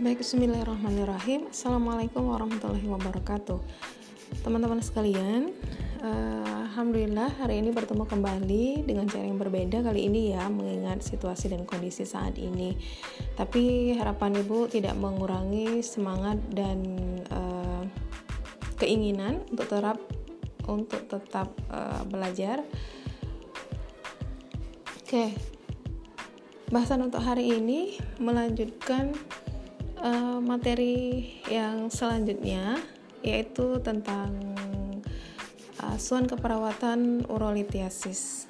Baik, bismillahirrahmanirrahim. Assalamualaikum warahmatullahi wabarakatuh. Teman-teman sekalian, uh, alhamdulillah hari ini bertemu kembali dengan cara yang berbeda kali ini ya, mengingat situasi dan kondisi saat ini. Tapi harapan Ibu tidak mengurangi semangat dan uh, keinginan untuk terap untuk tetap uh, belajar. Oke. Okay. Bahasan untuk hari ini melanjutkan uh, materi yang selanjutnya yaitu tentang asuhan keperawatan urolitiasis.